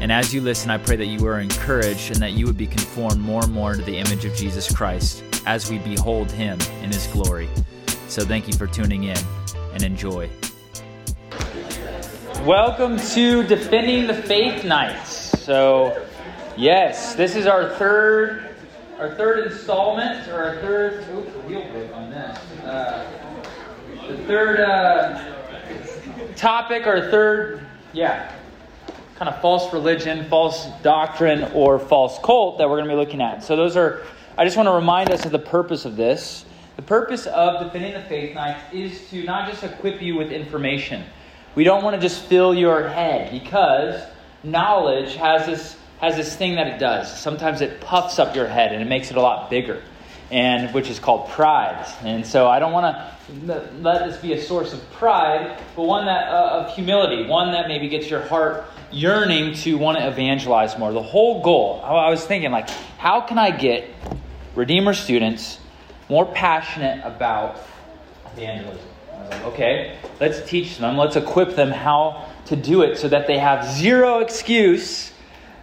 And as you listen, I pray that you are encouraged and that you would be conformed more and more to the image of Jesus Christ as we behold him in his glory. So thank you for tuning in and enjoy. Welcome to Defending the Faith Nights. So, yes, this is our third our third installment or our third oops, on this. Uh, the third uh, topic or third yeah kind of false religion, false doctrine, or false cult that we're going to be looking at. So, those are, I just want to remind us of the purpose of this. The purpose of Defending the Faith Nights is to not just equip you with information. We don't want to just fill your head because knowledge has this, has this thing that it does. Sometimes it puffs up your head and it makes it a lot bigger, and which is called pride. And so I don't want to let this be a source of pride, but one that uh, of humility, one that maybe gets your heart yearning to want to evangelize more. The whole goal, I was thinking, like, how can I get Redeemer students more passionate about evangelism? I was like, okay, let's teach them, let's equip them how to do it so that they have zero excuse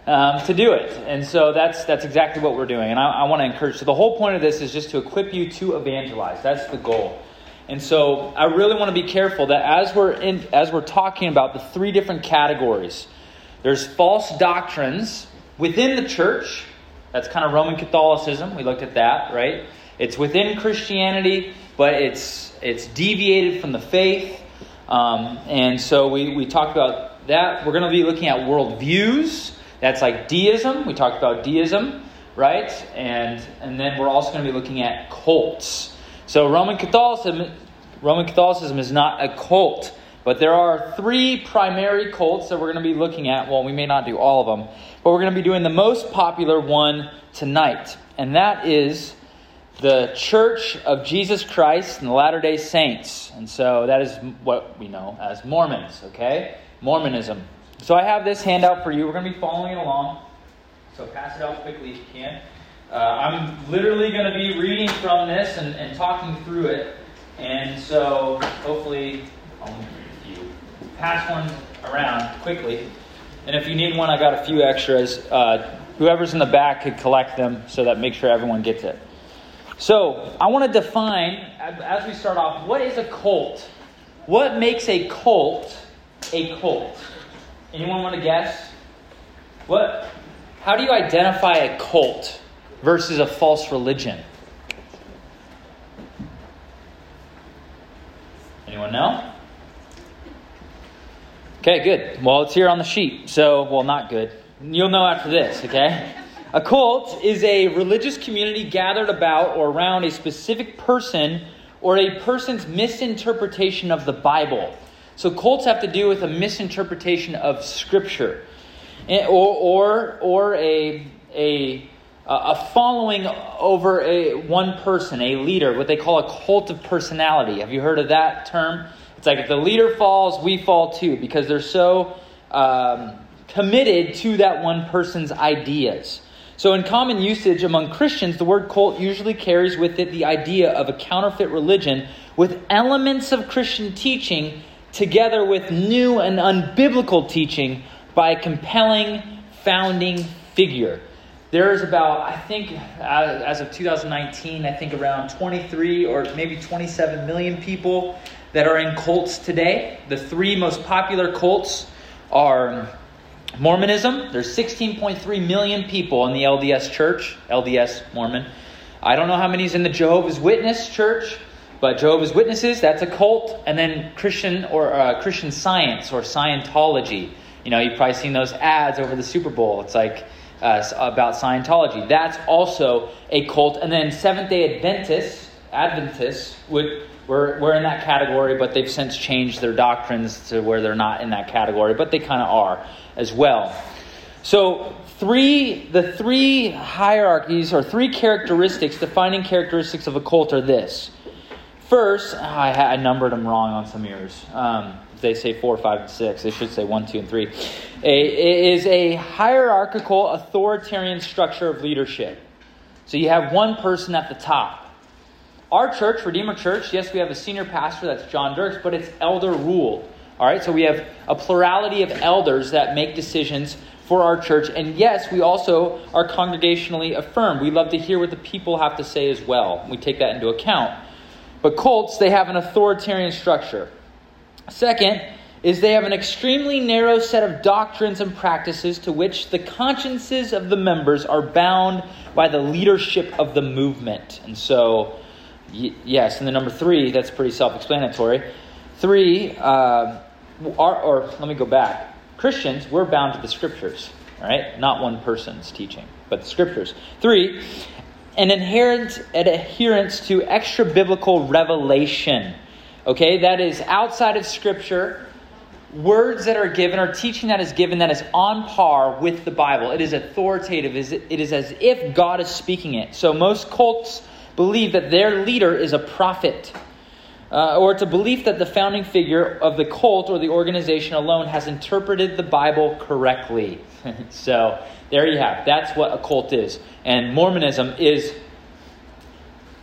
um, to do it. And so that's, that's exactly what we're doing. And I, I want to encourage. So the whole point of this is just to equip you to evangelize. That's the goal. And so I really want to be careful that as we're in, as we're talking about the three different categories there's false doctrines within the church. That's kind of Roman Catholicism. We looked at that, right? It's within Christianity, but it's it's deviated from the faith. Um, and so we, we talked about that. We're going to be looking at worldviews. That's like deism. We talked about deism, right? And and then we're also going to be looking at cults. So Roman Catholicism Roman Catholicism is not a cult. But there are three primary cults that we're going to be looking at. Well, we may not do all of them, but we're going to be doing the most popular one tonight. And that is the Church of Jesus Christ and the Latter day Saints. And so that is what we know as Mormons, okay? Mormonism. So I have this handout for you. We're going to be following along. So pass it out quickly if you can. Uh, I'm literally going to be reading from this and, and talking through it. And so hopefully, I'll pass one around quickly. And if you need one, I got a few extras. Uh, whoever's in the back could collect them so that make sure everyone gets it. So I want to define, as we start off, what is a cult? What makes a cult a cult? Anyone want to guess? What? How do you identify a cult versus a false religion? Anyone know? Okay, good. Well, it's here on the sheet. So, well, not good. You'll know after this, okay? A cult is a religious community gathered about or around a specific person or a person's misinterpretation of the Bible. So, cults have to do with a misinterpretation of Scripture eh, or, or, or a, a, a following over a, one person, a leader, what they call a cult of personality. Have you heard of that term? It's like if the leader falls, we fall too, because they're so um, committed to that one person's ideas. So, in common usage among Christians, the word cult usually carries with it the idea of a counterfeit religion with elements of Christian teaching together with new and unbiblical teaching by a compelling founding figure. There's about, I think, as of 2019, I think around 23 or maybe 27 million people that are in cults today. The three most popular cults are Mormonism. There's 16.3 million people in the LDS church, LDS Mormon. I don't know how many is in the Jehovah's Witness church, but Jehovah's Witnesses, that's a cult. And then Christian or uh, Christian Science or Scientology. You know, you've probably seen those ads over the Super Bowl. It's like uh, about Scientology. That's also a cult. And then Seventh day Adventists, Adventists would we're, we're in that category, but they've since changed their doctrines to where they're not in that category, but they kind of are as well. So, three the three hierarchies or three characteristics, defining characteristics of a cult are this. First, I, I numbered them wrong on some years. Um, they say four, five, and six. They should say one, two, and three. A, is a hierarchical, authoritarian structure of leadership. So you have one person at the top. Our church, Redeemer Church, yes, we have a senior pastor, that's John Dirks, but it's elder ruled. All right, so we have a plurality of elders that make decisions for our church. And yes, we also are congregationally affirmed. We love to hear what the people have to say as well. We take that into account. But cults, they have an authoritarian structure. Second, is they have an extremely narrow set of doctrines and practices to which the consciences of the members are bound by the leadership of the movement. And so, yes, and the number three, that's pretty self explanatory. Three, uh, are, or let me go back. Christians, we're bound to the scriptures, right? Not one person's teaching, but the scriptures. Three, an inherent an adherence to extra biblical revelation. Okay, that is outside of scripture words that are given or teaching that is given that is on par with the Bible. It is authoritative. It is as if God is speaking it. So most cults believe that their leader is a prophet. Uh, or it's a belief that the founding figure of the cult or the organization alone has interpreted the Bible correctly. so there you have. That's what a cult is. And Mormonism is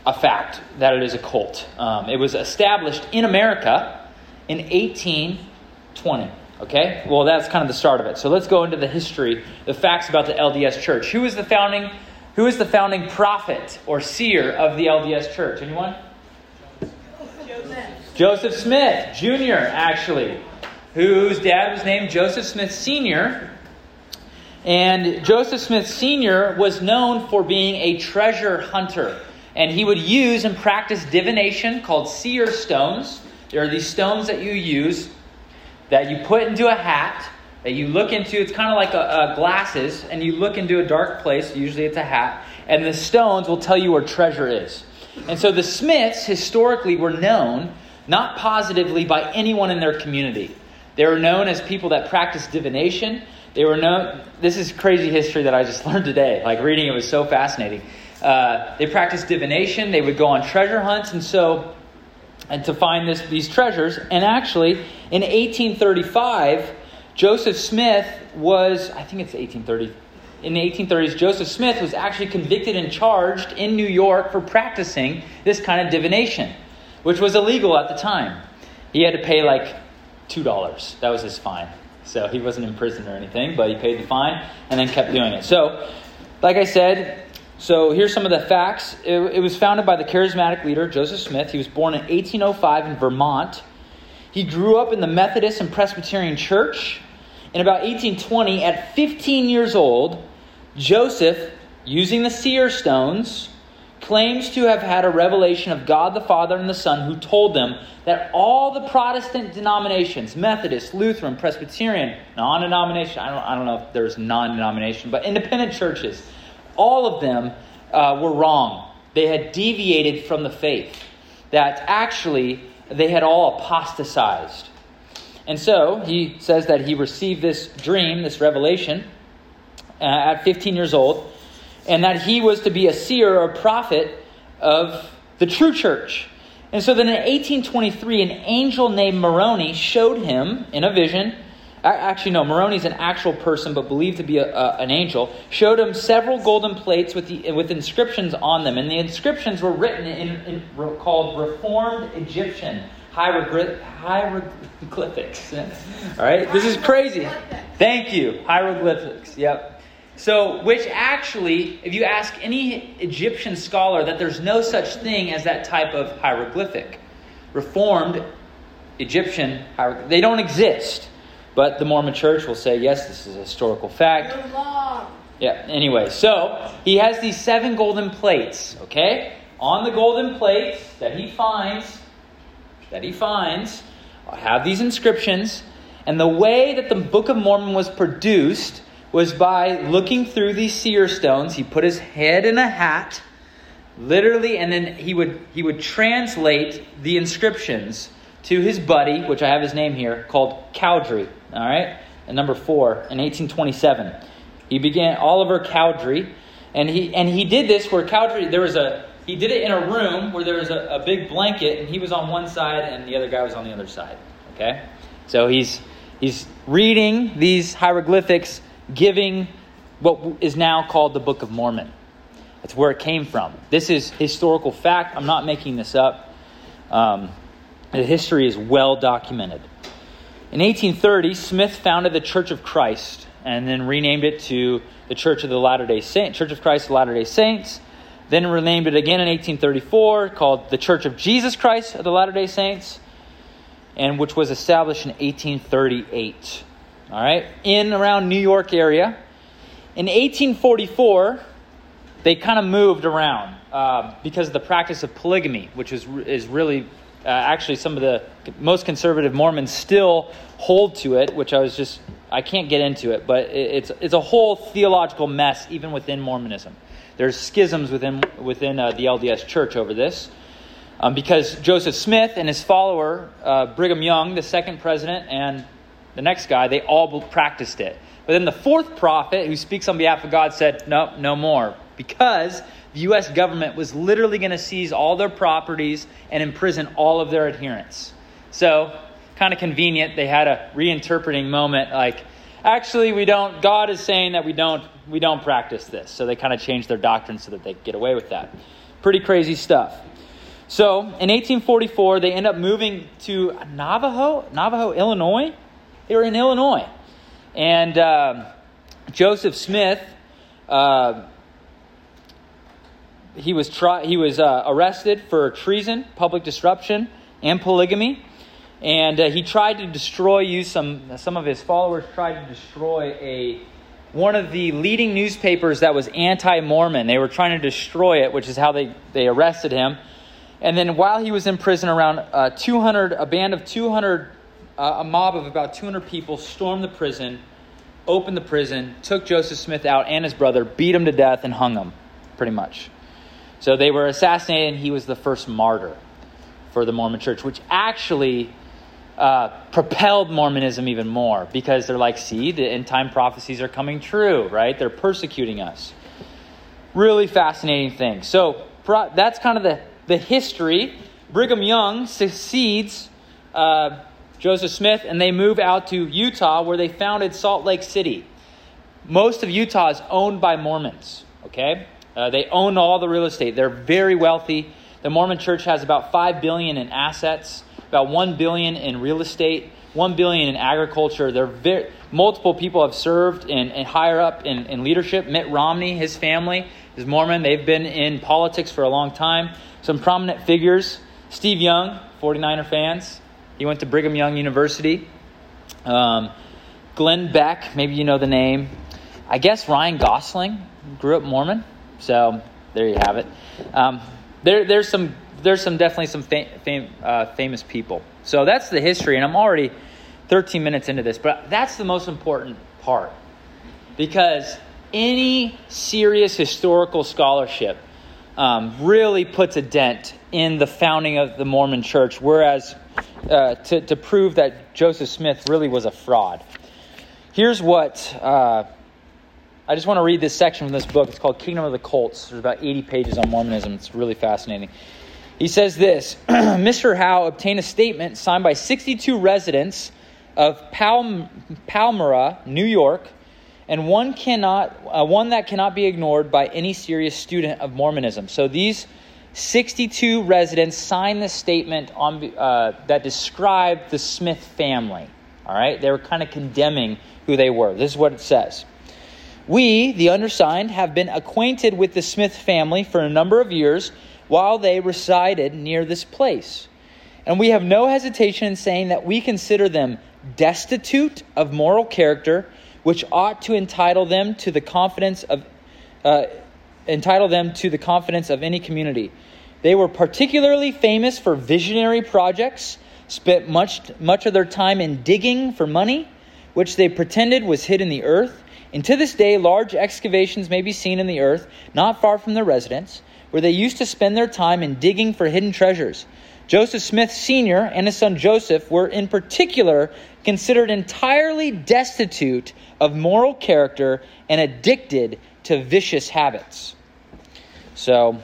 a fact that it is a cult. Um, it was established in America in 1820. Okay? Well, that's kind of the start of it. So let's go into the history, the facts about the LDS church. Who is the founding who is the founding prophet or seer of the LDS church? Anyone? Joseph. Joseph Smith Jr., actually, whose dad was named Joseph Smith Sr. And Joseph Smith Sr. was known for being a treasure hunter. And he would use and practice divination called seer stones. There are these stones that you use that you put into a hat that you look into. It's kind of like a, a glasses, and you look into a dark place. Usually, it's a hat, and the stones will tell you where treasure is. And so, the Smiths historically were known not positively by anyone in their community. They were known as people that practiced divination. They were known. This is crazy history that I just learned today. Like reading it was so fascinating. Uh, they practiced divination. They would go on treasure hunts, and so and to find this, these treasures. And actually, in 1835, Joseph Smith was, I think it's 1830, in the 1830s, Joseph Smith was actually convicted and charged in New York for practicing this kind of divination, which was illegal at the time. He had to pay like $2. That was his fine. So he wasn't in prison or anything, but he paid the fine and then kept doing it. So, like I said, so here's some of the facts. It, it, was founded by the charismatic leader Joseph Smith. He was born in 1805 in Vermont. He grew up in the Methodist and Presbyterian Church. In about 1820, at 15 years old, Joseph, using the seer stones, claims to have had a revelation of God the Father and the Son who told them that all the Protestant denominations, Methodist, Lutheran, Presbyterian, non denomination, I don't, I don't know if there's non denomination, but independent churches, all of them uh, were wrong. They had deviated from the faith, that actually they had all apostatized. And so he says that he received this dream, this revelation, uh, at 15 years old, and that he was to be a seer or a prophet of the true church. And so then in 1823, an angel named Moroni showed him in a vision actually no, Moroni's an actual person, but believed to be a, a, an angel, showed him several golden plates with, the, with inscriptions on them. And the inscriptions were written in, in called Reformed Egyptian hieroglyphics. All right, this is crazy. Thank you. Hieroglyphics. Yep. So, which actually, if you ask any Egyptian scholar, that there's no such thing as that type of hieroglyphic. Reformed Egyptian, hieroglyphics, they don't exist. But the Mormon church will say, yes, this is a historical fact. Yeah, anyway, so he has these seven golden plates, okay? On the golden plates that he finds, that he finds, I have these inscriptions. And the way that the Book of Mormon was produced was by looking through these seer stones. He put his head in a hat, literally, and then he would he would translate the inscriptions to his buddy, which I have his name here, called Cowdery. All right? And number four, in 1827. He began Oliver Cowdery. and he and he did this where Cowdery, there was a he did it in a room where there was a, a big blanket, and he was on one side and the other guy was on the other side. Okay, so he's he's reading these hieroglyphics, giving what is now called the Book of Mormon. That's where it came from. This is historical fact. I'm not making this up. Um, the history is well documented. In 1830, Smith founded the Church of Christ and then renamed it to the Church of the Latter Day Saints, Church of Christ of Latter Day Saints. Then renamed it again in 1834, called the Church of Jesus Christ of the Latter Day Saints, and which was established in 1838. All right, in around New York area. In 1844, they kind of moved around uh, because of the practice of polygamy, which is is really uh, actually some of the most conservative Mormons still hold to it, which I was just I can't get into it, but it's it's a whole theological mess even within Mormonism. There's schisms within within uh, the LDS Church over this. Um, because Joseph Smith and his follower, uh, Brigham Young, the second president, and the next guy, they all practiced it. But then the fourth prophet, who speaks on behalf of God, said, No, no more. Because the U.S. government was literally going to seize all their properties and imprison all of their adherents. So, kind of convenient. They had a reinterpreting moment like, actually, we don't, God is saying that we don't, we don't practice this. So they kind of changed their doctrine so that they get away with that. Pretty crazy stuff. So in 1844, they end up moving to Navajo, Navajo, Illinois. They were in Illinois. And uh, Joseph Smith, uh, he was, tri- he was uh, arrested for treason, public disruption, and polygamy. And uh, he tried to destroy you. Some, some of his followers tried to destroy a, one of the leading newspapers that was anti Mormon. They were trying to destroy it, which is how they, they arrested him. And then while he was in prison, around uh, 200, a band of 200, uh, a mob of about 200 people stormed the prison, opened the prison, took Joseph Smith out and his brother, beat him to death, and hung him, pretty much. So they were assassinated, and he was the first martyr for the Mormon church, which actually uh, propelled Mormonism even more because they're like, see, the end time prophecies are coming true, right? They're persecuting us. Really fascinating thing. So that's kind of the, the history. Brigham Young succeeds uh, Joseph Smith, and they move out to Utah where they founded Salt Lake City. Most of Utah is owned by Mormons, okay? Uh, they own all the real estate. They're very wealthy. The Mormon Church has about five billion in assets, about one billion in real estate, one billion in agriculture. They're very, multiple people have served in higher up in, in leadership. Mitt Romney, his family is Mormon. They've been in politics for a long time. Some prominent figures: Steve Young, 49er fans. He went to Brigham Young University. Um, Glenn Beck, maybe you know the name. I guess Ryan Gosling grew up Mormon. So there you have it. Um, there, there's some, there's some definitely some fam, fam, uh, famous people. So that's the history, and I'm already 13 minutes into this, but that's the most important part because any serious historical scholarship um, really puts a dent in the founding of the Mormon Church, whereas uh, to, to prove that Joseph Smith really was a fraud. Here's what uh, I just want to read this section from this book. It's called Kingdom of the Cults. There's about 80 pages on Mormonism. It's really fascinating. He says this Mr. Howe obtained a statement signed by 62 residents of Palm, Palmyra, New York, and one, cannot, uh, one that cannot be ignored by any serious student of Mormonism. So these 62 residents signed the statement on, uh, that described the Smith family. All right? They were kind of condemning who they were. This is what it says. We, the undersigned, have been acquainted with the Smith family for a number of years while they resided near this place. And we have no hesitation in saying that we consider them destitute of moral character, which ought to entitle them to the confidence of uh, entitle them to the confidence of any community. They were particularly famous for visionary projects, spent much much of their time in digging for money, which they pretended was hid in the earth and to this day, large excavations may be seen in the earth, not far from their residence, where they used to spend their time in digging for hidden treasures. Joseph Smith Sr. and his son Joseph were, in particular, considered entirely destitute of moral character and addicted to vicious habits. So,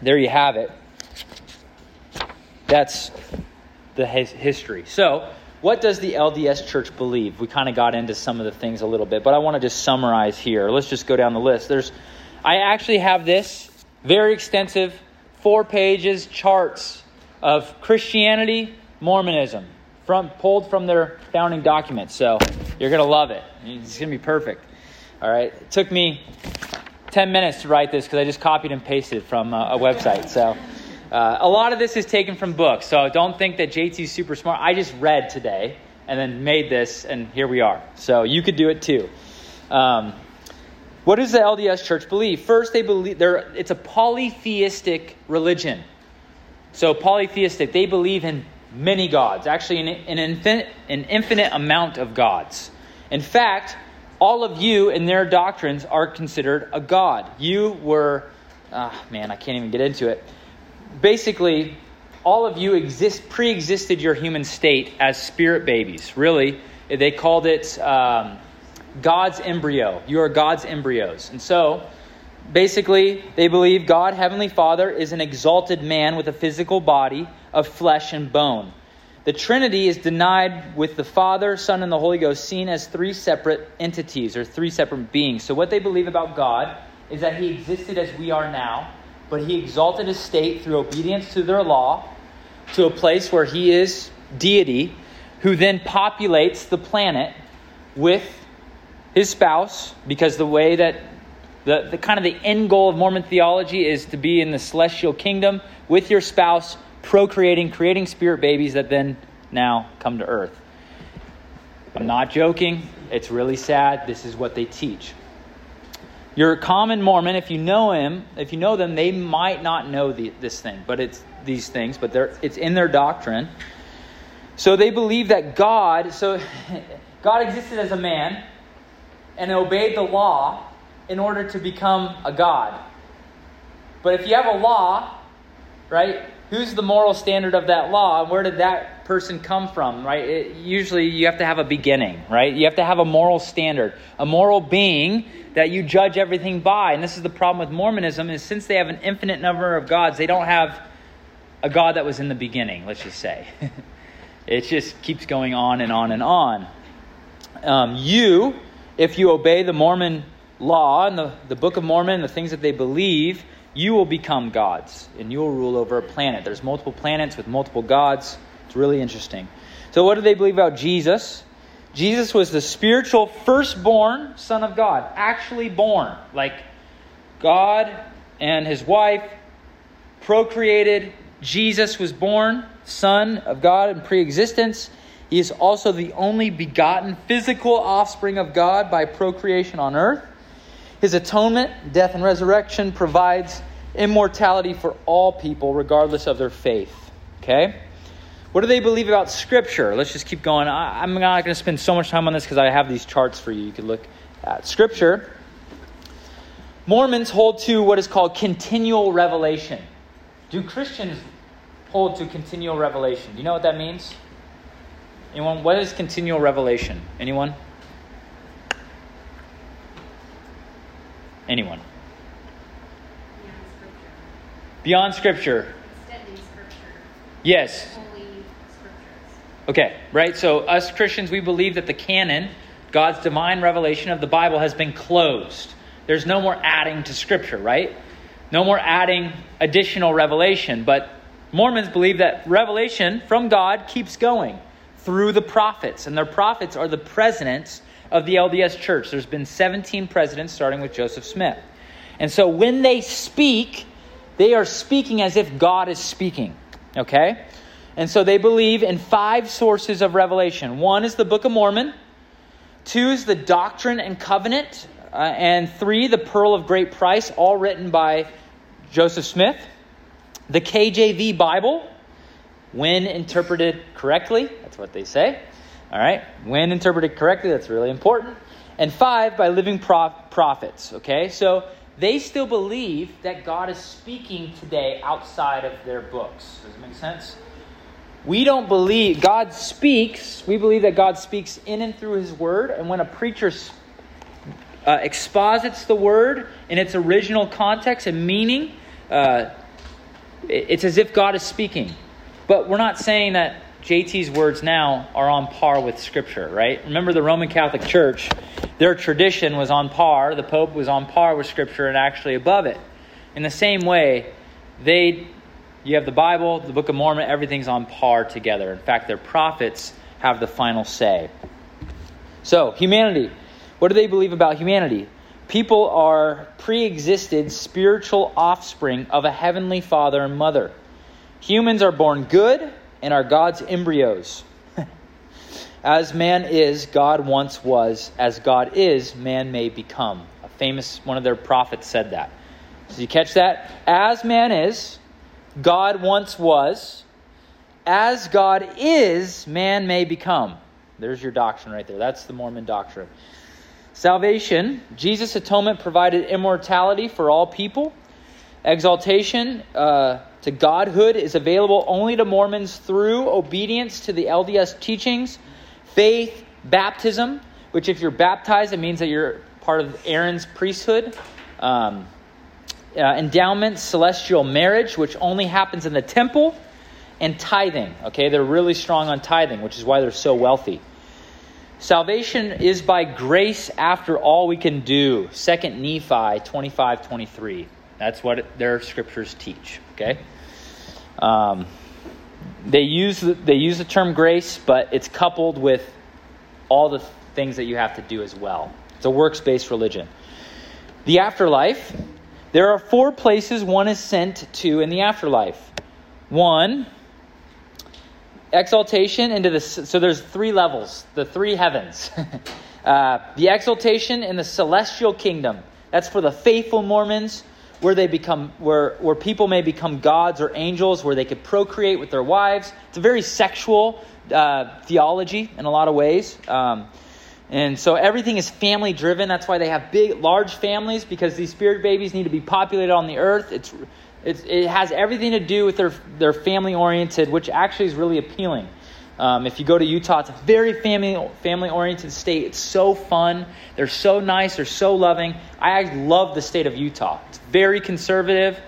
there you have it. That's the history. So, what does the LDS church believe? We kind of got into some of the things a little bit, but I want to just summarize here. Let's just go down the list. There's I actually have this very extensive four pages charts of Christianity, Mormonism, from pulled from their founding documents. So, you're going to love it. It's going to be perfect. All right. It took me 10 minutes to write this because I just copied and pasted from a, a website. So, uh, a lot of this is taken from books, so don't think that JT's super smart. I just read today and then made this, and here we are. So you could do it too. Um, what does the LDS Church believe? First, they believe they it's a polytheistic religion. So polytheistic, they believe in many gods, actually an, an, infinite, an infinite amount of gods. In fact, all of you in their doctrines are considered a god. You were, ah, man, I can't even get into it basically, all of you exist pre-existed your human state as spirit babies. Really, they called it um, God's embryo. You are God's embryos, and so basically, they believe God, Heavenly Father, is an exalted man with a physical body of flesh and bone. The Trinity is denied with the Father, Son, and the Holy Ghost seen as three separate entities or three separate beings. So, what they believe about God is that He existed as we are now but he exalted his state through obedience to their law to a place where he is deity, who then populates the planet with his spouse, because the way that the, the kind of the end goal of Mormon theology is to be in the celestial kingdom with your spouse, procreating, creating spirit babies that then now come to earth. I'm not joking. It's really sad. This is what they teach. Your common Mormon, if you know him, if you know them, they might not know the, this thing, but it's these things, but it's in their doctrine. So they believe that God, so God existed as a man and obeyed the law in order to become a God. But if you have a law, right, who's the moral standard of that law and where did that person come from, right? It, usually you have to have a beginning, right? You have to have a moral standard, a moral being that you judge everything by. And this is the problem with Mormonism is since they have an infinite number of gods, they don't have a God that was in the beginning, let's just say. it just keeps going on and on and on. Um, you, if you obey the Mormon law and the, the Book of Mormon the things that they believe, you will become gods and you will rule over a planet. There's multiple planets with multiple gods. It's really interesting. So, what do they believe about Jesus? Jesus was the spiritual firstborn Son of God, actually born. Like God and his wife procreated. Jesus was born, Son of God in pre existence. He is also the only begotten physical offspring of God by procreation on earth. His atonement, death, and resurrection provides immortality for all people, regardless of their faith. Okay? What do they believe about Scripture? Let's just keep going. I, am not going to spend so much time on this because I have these charts for you. You can look at Scripture. Mormons hold to what is called continual revelation. Do Christians hold to continual revelation? Do you know what that means? Anyone? What is continual revelation? Anyone? Anyone? Beyond Scripture. Beyond Scripture. Yes. Okay, right? So, us Christians, we believe that the canon, God's divine revelation of the Bible, has been closed. There's no more adding to Scripture, right? No more adding additional revelation. But Mormons believe that revelation from God keeps going through the prophets, and their prophets are the presidents of the LDS Church. There's been 17 presidents, starting with Joseph Smith. And so when they speak, they are speaking as if God is speaking. Okay? And so they believe in five sources of revelation. One is the Book of Mormon, two is the Doctrine and Covenant, uh, and three, the Pearl of Great Price, all written by Joseph Smith. The KJV Bible, when interpreted correctly, that's what they say. All right, when interpreted correctly, that's really important. And five, by living prophets. Okay, so they still believe that God is speaking today outside of their books. Does it make sense? We don't believe God speaks. We believe that God speaks in and through His Word. And when a preacher uh, exposits the Word in its original context and meaning, uh, it's as if God is speaking. But we're not saying that JT's words now are on par with Scripture, right? Remember the Roman Catholic Church, their tradition was on par, the Pope was on par with Scripture and actually above it. In the same way, they you have the Bible, the Book of Mormon, everything's on par together. In fact, their prophets have the final say. So, humanity. What do they believe about humanity? People are pre existed spiritual offspring of a heavenly father and mother. Humans are born good and are God's embryos. as man is, God once was. As God is, man may become. A famous one of their prophets said that. So you catch that? As man is, God once was. As God is, man may become. There's your doctrine right there. That's the Mormon doctrine. Salvation, Jesus' atonement provided immortality for all people. Exaltation uh, to godhood is available only to Mormons through obedience to the LDS teachings, faith, baptism, which, if you're baptized, it means that you're part of Aaron's priesthood. Um, uh, endowment, celestial marriage, which only happens in the temple, and tithing. Okay, they're really strong on tithing, which is why they're so wealthy. Salvation is by grace after all we can do. 2 Nephi 25 23. That's what their scriptures teach. Okay? Um, they, use the, they use the term grace, but it's coupled with all the things that you have to do as well. It's a works based religion. The afterlife, there are four places one is sent to in the afterlife. One, exaltation into the so there's three levels the three heavens uh, the exaltation in the celestial kingdom that's for the faithful mormons where they become where where people may become gods or angels where they could procreate with their wives. It's a very sexual uh, theology in a lot of ways. Um, and so everything is family driven. That's why they have big large families because these spirit babies need to be populated on the earth. It's, it's it has everything to do with their their family oriented which actually is really appealing um, if you go to Utah, it's a very family family oriented state. It's so fun. They're so nice. They're so loving. I love the state of Utah. It's very conservative.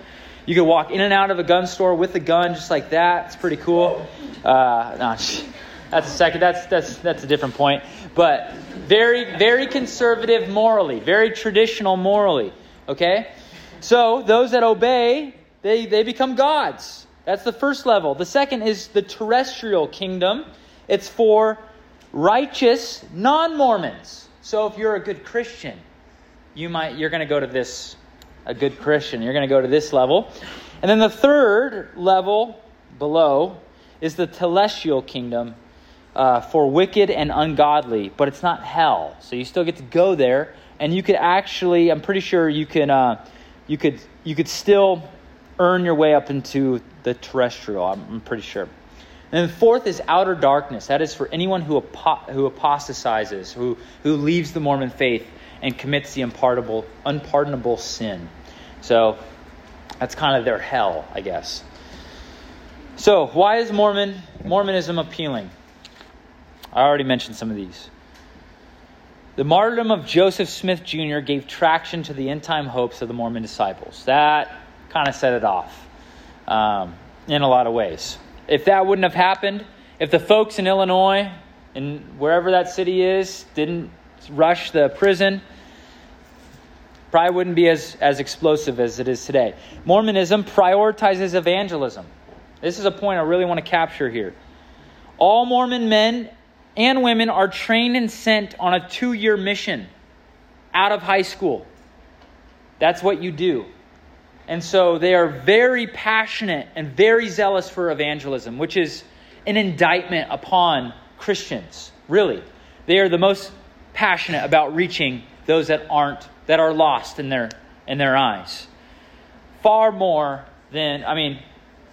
You can walk in and out of a gun store with a gun just like that. It's pretty cool. Uh, no, that's a second. That's that's that's a different point. But very very conservative morally, very traditional morally. Okay, so those that obey, they they become gods. That's the first level. The second is the terrestrial kingdom. It's for righteous non-Mormons. So if you're a good Christian, you might you're going to go to this a good Christian. You're going to go to this level. And then the third level below is the telestial kingdom uh, for wicked and ungodly, but it's not hell. So you still get to go there, and you could actually, I'm pretty sure you can, uh, you could, you could still earn your way up into the terrestrial. I'm pretty sure. And fourth is outer darkness. That is for anyone who, apo- who apostatizes, who, who leaves the Mormon faith and commits the unpardonable, unpardonable sin. So that's kind of their hell, I guess. So why is Mormon Mormonism appealing? I already mentioned some of these. The martyrdom of Joseph Smith Jr. gave traction to the end time hopes of the Mormon disciples. That kind of set it off um, in a lot of ways. If that wouldn't have happened, if the folks in Illinois and wherever that city is didn't rush the prison, probably wouldn't be as, as explosive as it is today. Mormonism prioritizes evangelism. This is a point I really want to capture here. All Mormon men and women are trained and sent on a two year mission out of high school. That's what you do. And so they are very passionate and very zealous for evangelism, which is an indictment upon Christians, really. They are the most passionate about reaching those that aren't that are lost in their in their eyes. Far more than I mean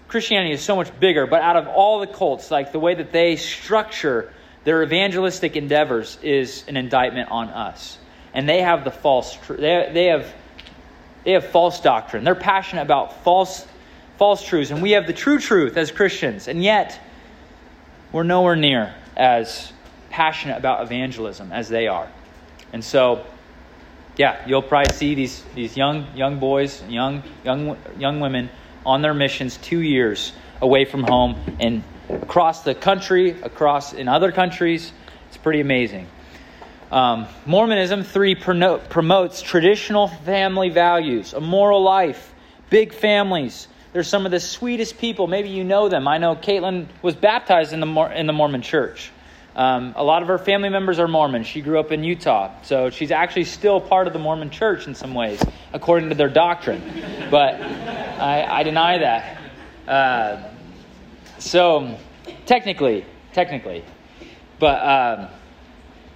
Christianity is so much bigger, but out of all the cults, like the way that they structure their evangelistic endeavors is an indictment on us. And they have the false they they have They have false doctrine. They're passionate about false, false truths. And we have the true truth as Christians. And yet, we're nowhere near as passionate about evangelism as they are. And so, yeah, you'll probably see these, these young, young boys, young, young, young women on their missions two years away from home and across the country, across in other countries. It's pretty amazing. Um, Mormonism, three, promotes traditional family values, a moral life, big families. They're some of the sweetest people. Maybe you know them. I know Caitlin was baptized in the, in the Mormon church. Um, a lot of her family members are Mormon. She grew up in Utah, so she's actually still part of the Mormon church in some ways, according to their doctrine. But I, I deny that. Uh, so, technically, technically. But um,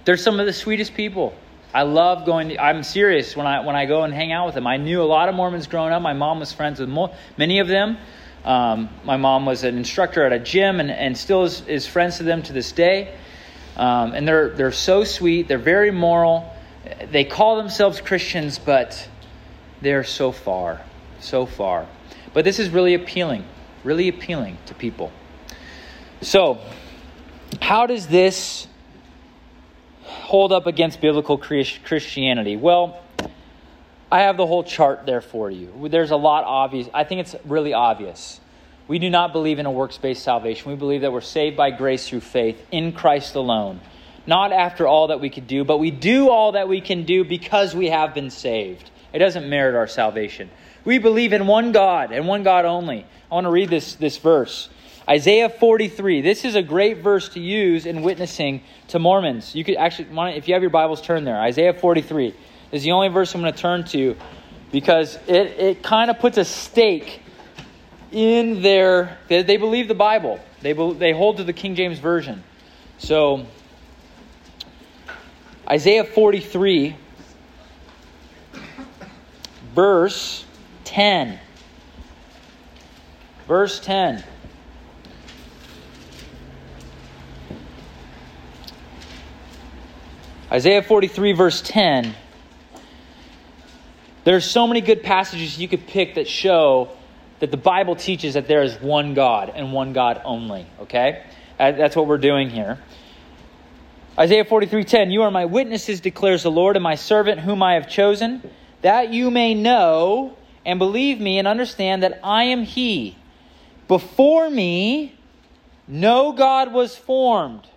they're some of the sweetest people. I love going. To, I'm serious when I when I go and hang out with them. I knew a lot of Mormons growing up. My mom was friends with mo- many of them. Um, my mom was an instructor at a gym and, and still is, is friends to them to this day. Um, and they're they're so sweet. They're very moral. They call themselves Christians, but they're so far, so far. But this is really appealing, really appealing to people. So, how does this hold up against biblical Christianity? Well, I have the whole chart there for you. There's a lot obvious. I think it's really obvious. We do not believe in a works based salvation. We believe that we're saved by grace through faith in Christ alone. Not after all that we could do, but we do all that we can do because we have been saved. It doesn't merit our salvation. We believe in one God and one God only. I want to read this, this verse. Isaiah 43. This is a great verse to use in witnessing to Mormons. You could actually, if you have your Bibles, turn there. Isaiah 43 is the only verse I'm going to turn to because it, it kind of puts a stake in their. They, they believe the Bible, they, they hold to the King James Version. So, Isaiah 43, verse 10. Verse 10. Isaiah 43, verse 10. There's so many good passages you could pick that show that the Bible teaches that there is one God and one God only. Okay? That's what we're doing here. Isaiah 43:10 You are my witnesses declares the Lord and my servant whom I have chosen that you may know and believe me and understand that I am he before me no god was formed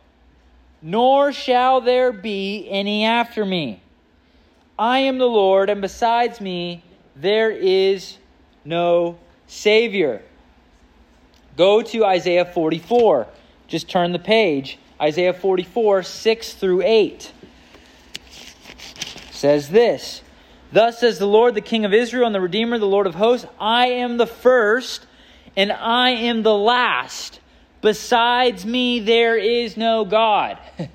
nor shall there be any after me. I am the Lord, and besides me there is no Savior. Go to Isaiah 44. Just turn the page. Isaiah 44, 6 through 8 says this Thus says the Lord, the King of Israel and the Redeemer, the Lord of hosts I am the first, and I am the last Besides me, there is no God.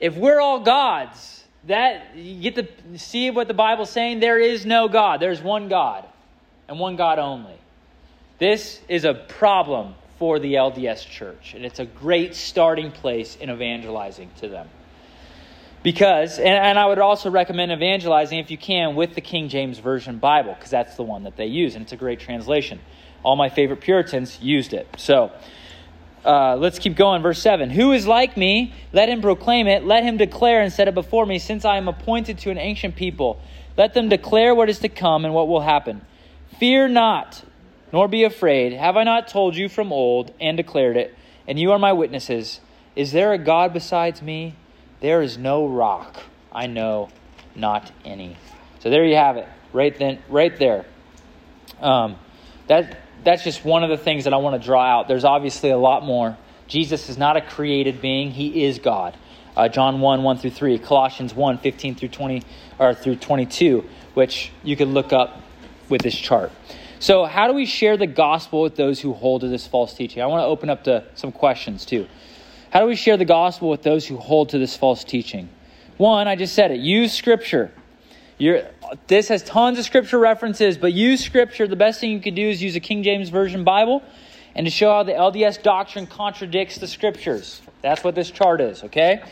if we're all gods, that you get to see what the Bible's saying. There is no God. There's one God, and one God only. This is a problem for the LDS church, and it's a great starting place in evangelizing to them. Because, and, and I would also recommend evangelizing if you can with the King James Version Bible, because that's the one that they use, and it's a great translation all my favorite Puritans used it. So uh, let's keep going. Verse 7 Who is like me? Let him proclaim it. Let him declare and set it before me, since I am appointed to an ancient people. Let them declare what is to come and what will happen. Fear not, nor be afraid. Have I not told you from old and declared it? And you are my witnesses. Is there a God besides me? There is no rock. I know not any. So there you have it, right then, right there. Um, that that's just one of the things that I want to draw out. There's obviously a lot more. Jesus is not a created being, he is God. Uh, John 1, 1 through 3, Colossians 1, 15 through 20 or through 22, which you could look up with this chart. So, how do we share the gospel with those who hold to this false teaching? I want to open up to some questions too. How do we share the gospel with those who hold to this false teaching? One, I just said it use scripture. You're, this has tons of scripture references, but use scripture. The best thing you could do is use a King James Version Bible and to show how the LDS doctrine contradicts the scriptures. That's what this chart is, okay?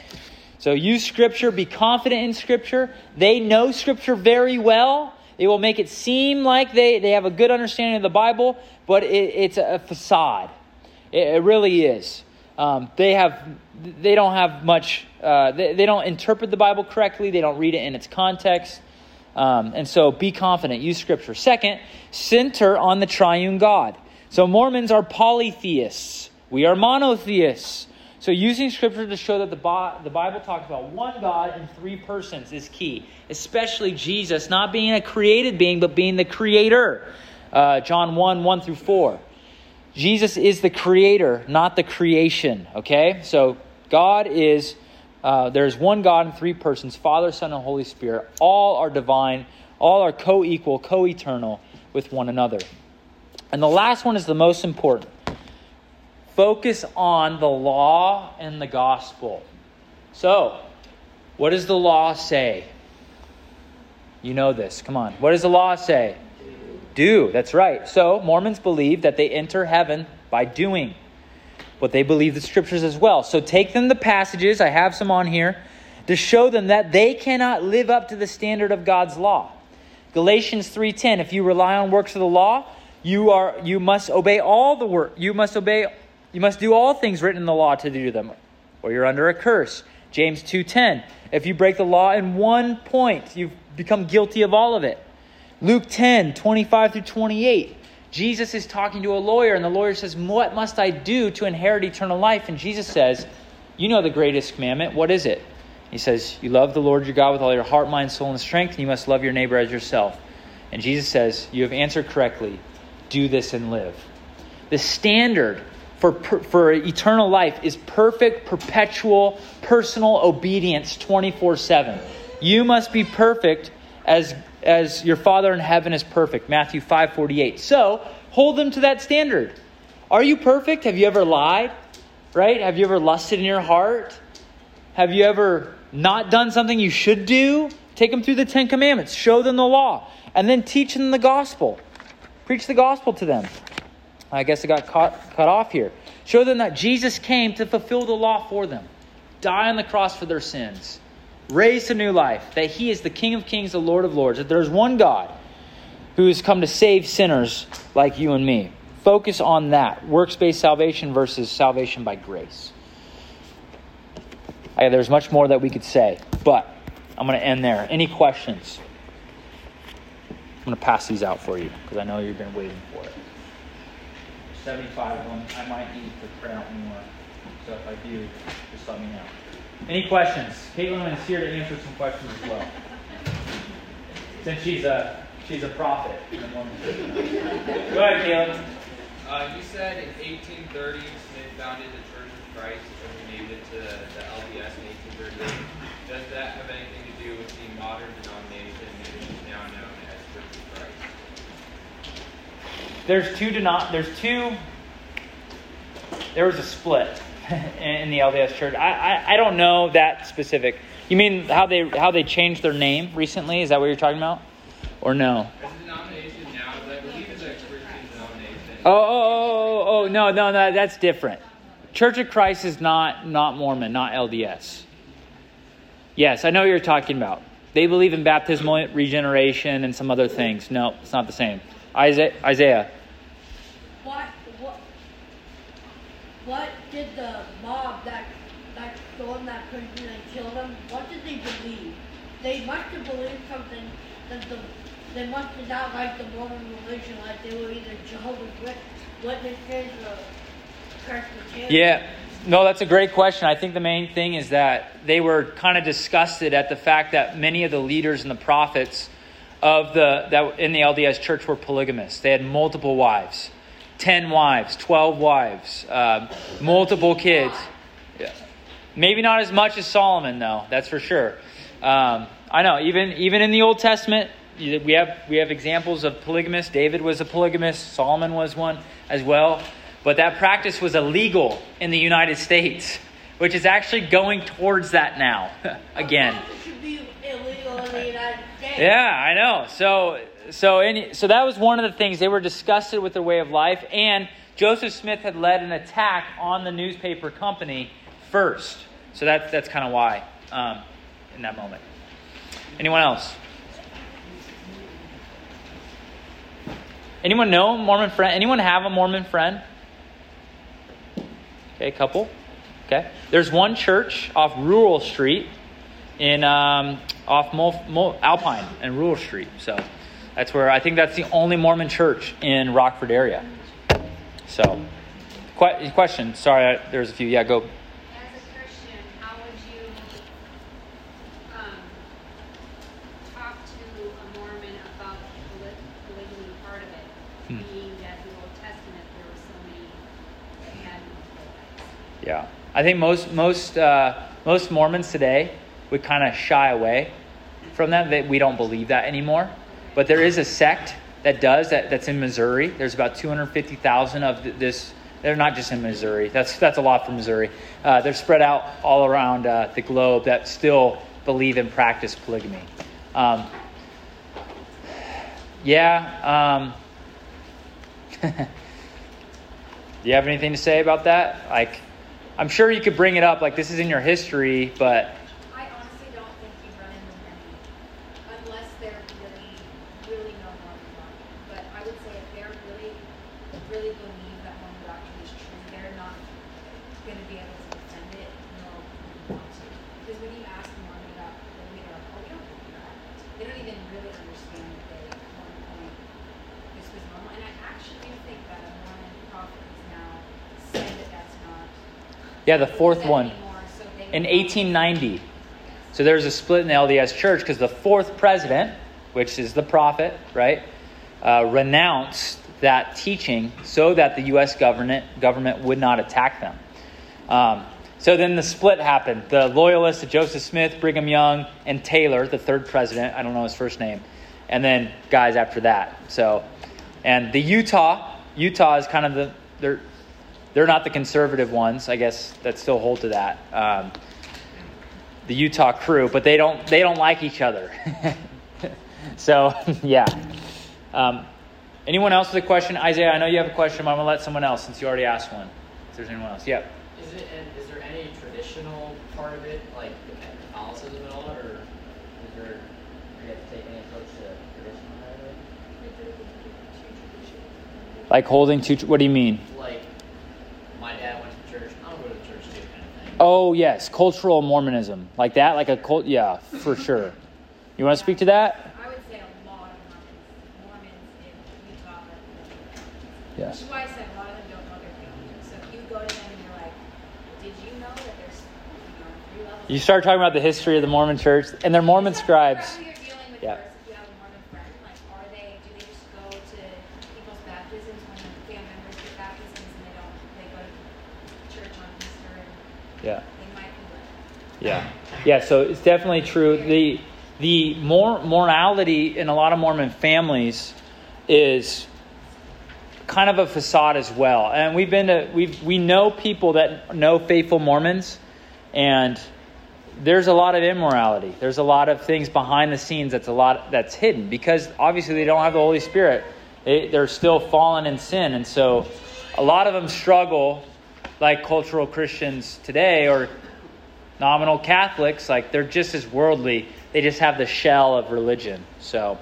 So use Scripture, be confident in Scripture. They know Scripture very well. They will make it seem like they, they have a good understanding of the Bible, but it, it's a facade. It, it really is. Um, they have they don't have much. Uh, they, they don't interpret the Bible correctly. They don't read it in its context. Um, and so, be confident. Use Scripture. Second, center on the Triune God. So Mormons are polytheists. We are monotheists. So, using scripture to show that the, the Bible talks about one God in three persons is key, especially Jesus not being a created being, but being the creator. Uh, John 1 1 through 4. Jesus is the creator, not the creation. Okay? So, God is, uh, there's one God in three persons Father, Son, and Holy Spirit. All are divine, all are co equal, co eternal with one another. And the last one is the most important focus on the law and the gospel. So, what does the law say? You know this. Come on. What does the law say? Do. That's right. So, Mormons believe that they enter heaven by doing. But they believe the scriptures as well. So, take them the passages, I have some on here, to show them that they cannot live up to the standard of God's law. Galatians 3:10 If you rely on works of the law, you are you must obey all the work. You must obey you must do all things written in the law to do them, or you're under a curse. James 2:10. If you break the law in one point, you've become guilty of all of it. Luke 10, 25 through 28. Jesus is talking to a lawyer, and the lawyer says, What must I do to inherit eternal life? And Jesus says, You know the greatest commandment. What is it? He says, You love the Lord your God with all your heart, mind, soul, and strength, and you must love your neighbor as yourself. And Jesus says, You have answered correctly. Do this and live. The standard for, for eternal life is perfect, perpetual, personal obedience 24 7. You must be perfect as, as your Father in heaven is perfect. Matthew 5 48. So, hold them to that standard. Are you perfect? Have you ever lied? Right? Have you ever lusted in your heart? Have you ever not done something you should do? Take them through the Ten Commandments, show them the law, and then teach them the gospel. Preach the gospel to them. I guess it got caught, cut off here. Show them that Jesus came to fulfill the law for them, die on the cross for their sins, raise to new life, that He is the King of kings, the Lord of lords, that there's one God who has come to save sinners like you and me. Focus on that works based salvation versus salvation by grace. I, there's much more that we could say, but I'm going to end there. Any questions? I'm going to pass these out for you because I know you've been waiting for it. 75 of them. I might need to print out more. So if I do, just let me know. Any questions? Caitlin is here to answer some questions as well. Since she's a she's a prophet. Go ahead, Caitlin. Uh, you said in 1830 they founded the Church of Christ and renamed it to the LDS in 1838. Does that have anything to do with the modern denomination that is now known as Church of Christ? there's two denom- there's two there was a split in the LDS church. I, I, I don't know that specific. You mean how they how they changed their name recently? Is that what you're talking about? Or no? Oh, oh, oh, oh, oh, no, no, no, that's different. Church of Christ is not not Mormon, not LDS. Yes, I know what you're talking about. They believe in baptismal regeneration and some other things. No, it's not the same. Isaiah. Isaiah. What, what, what did the mob that, that stormed that prison and killed him, what did they believe? They must have believed something that the, they must have not like the Mormon religion, like they were either Jehovah's Witnesses or Presbyterian. Yeah. No, that's a great question. I think the main thing is that they were kind of disgusted at the fact that many of the leaders and the prophets of the that in the LDS church were polygamists. They had multiple wives, ten wives, twelve wives, um, multiple kids. Maybe not as much as Solomon, though. That's for sure. Um, I know. Even even in the Old Testament, we have we have examples of polygamists. David was a polygamist. Solomon was one as well. But that practice was illegal in the United States, which is actually going towards that now again. Yeah, I know. So so any, so that was one of the things they were disgusted with their way of life and Joseph Smith had led an attack on the newspaper company first. So that's that's kind of why. um, in that moment. Anyone else? Anyone know Mormon friend? Anyone have a Mormon friend? Okay, couple. Okay. There's one church off Rural Street in um, off Alpine and Rural Street. So that's where I think that's the only Mormon church in Rockford area. So, que- question. Sorry, I, there's a few. Yeah, go. As a Christian, how would you talk to a Mormon about the poly- part of it, being that the Old Testament there were so many that had multiple wives? Yeah, I think most most uh, most Mormons today would kind of shy away from that. That we don't believe that anymore. But there is a sect that does that. That's in Missouri. There's about 250,000 of this. They're not just in Missouri. That's that's a lot for Missouri. Uh, they're spread out all around uh, the globe that still believe and practice polygamy. Um, yeah. Um, do you have anything to say about that? Like, I'm sure you could bring it up. Like, this is in your history, but I honestly don't think you run into many, unless they're really, really know Mormon doctrine. But I would say if they're really, really believe that Mormon doctrine is true, they're not going to be able to defend it, nor want to. Because when you ask a Mormon about polygamy, they're like, oh, we don't believe that. They don't even really understand that they, at one point, this was normal. And I actually do think that a Mormon prophet has now said that that's not yeah, the fourth one in 1890. So there's a split in the LDS church because the fourth president, which is the prophet, right, uh, renounced that teaching so that the U.S. government government would not attack them. Um, so then the split happened. The loyalists Joseph Smith, Brigham Young, and Taylor, the third president, I don't know his first name, and then guys after that. So, and the Utah, Utah is kind of the they're they're not the conservative ones, I guess that still hold to that. Um, the Utah crew, but they don't they don't like each other. so yeah. Um, anyone else with a question? Isaiah, I know you have a question, but I'm gonna let someone else since you already asked one. If there's anyone else, yep. Is it and is there any traditional part of it, like Catholicism at all, or is there do you have to take any approach to traditional part of it? Like holding two. What do you mean? Like my dad went to church, I'm gonna go to church too, kind of thing. Oh yes, cultural Mormonism, like that, like a cult. Yeah, for sure. You want to speak to that? I would say a lot of Mormons, Mormons in Utah. Yes. Which is why I said a lot of them don't know their theology. So if you go to them and you're like, did you know that there's you know, three levels? You start talking about the history of the Mormon Church and they're Mormon scribes. You're dealing with Yeah. first, if you have a Mormon friend, like, are they? Do they just go to people's baptisms when the family members get baptisms and they don't? They go to church on Easter and Yeah. they might be like. Yeah, yeah. So it's definitely true. the The more morality in a lot of Mormon families is kind of a facade as well. And we've been to we we know people that know faithful Mormons, and there's a lot of immorality. There's a lot of things behind the scenes that's a lot that's hidden because obviously they don't have the Holy Spirit. They, they're still fallen in sin, and so a lot of them struggle like cultural Christians today or nominal Catholics, like they're just as worldly. They just have the shell of religion. So,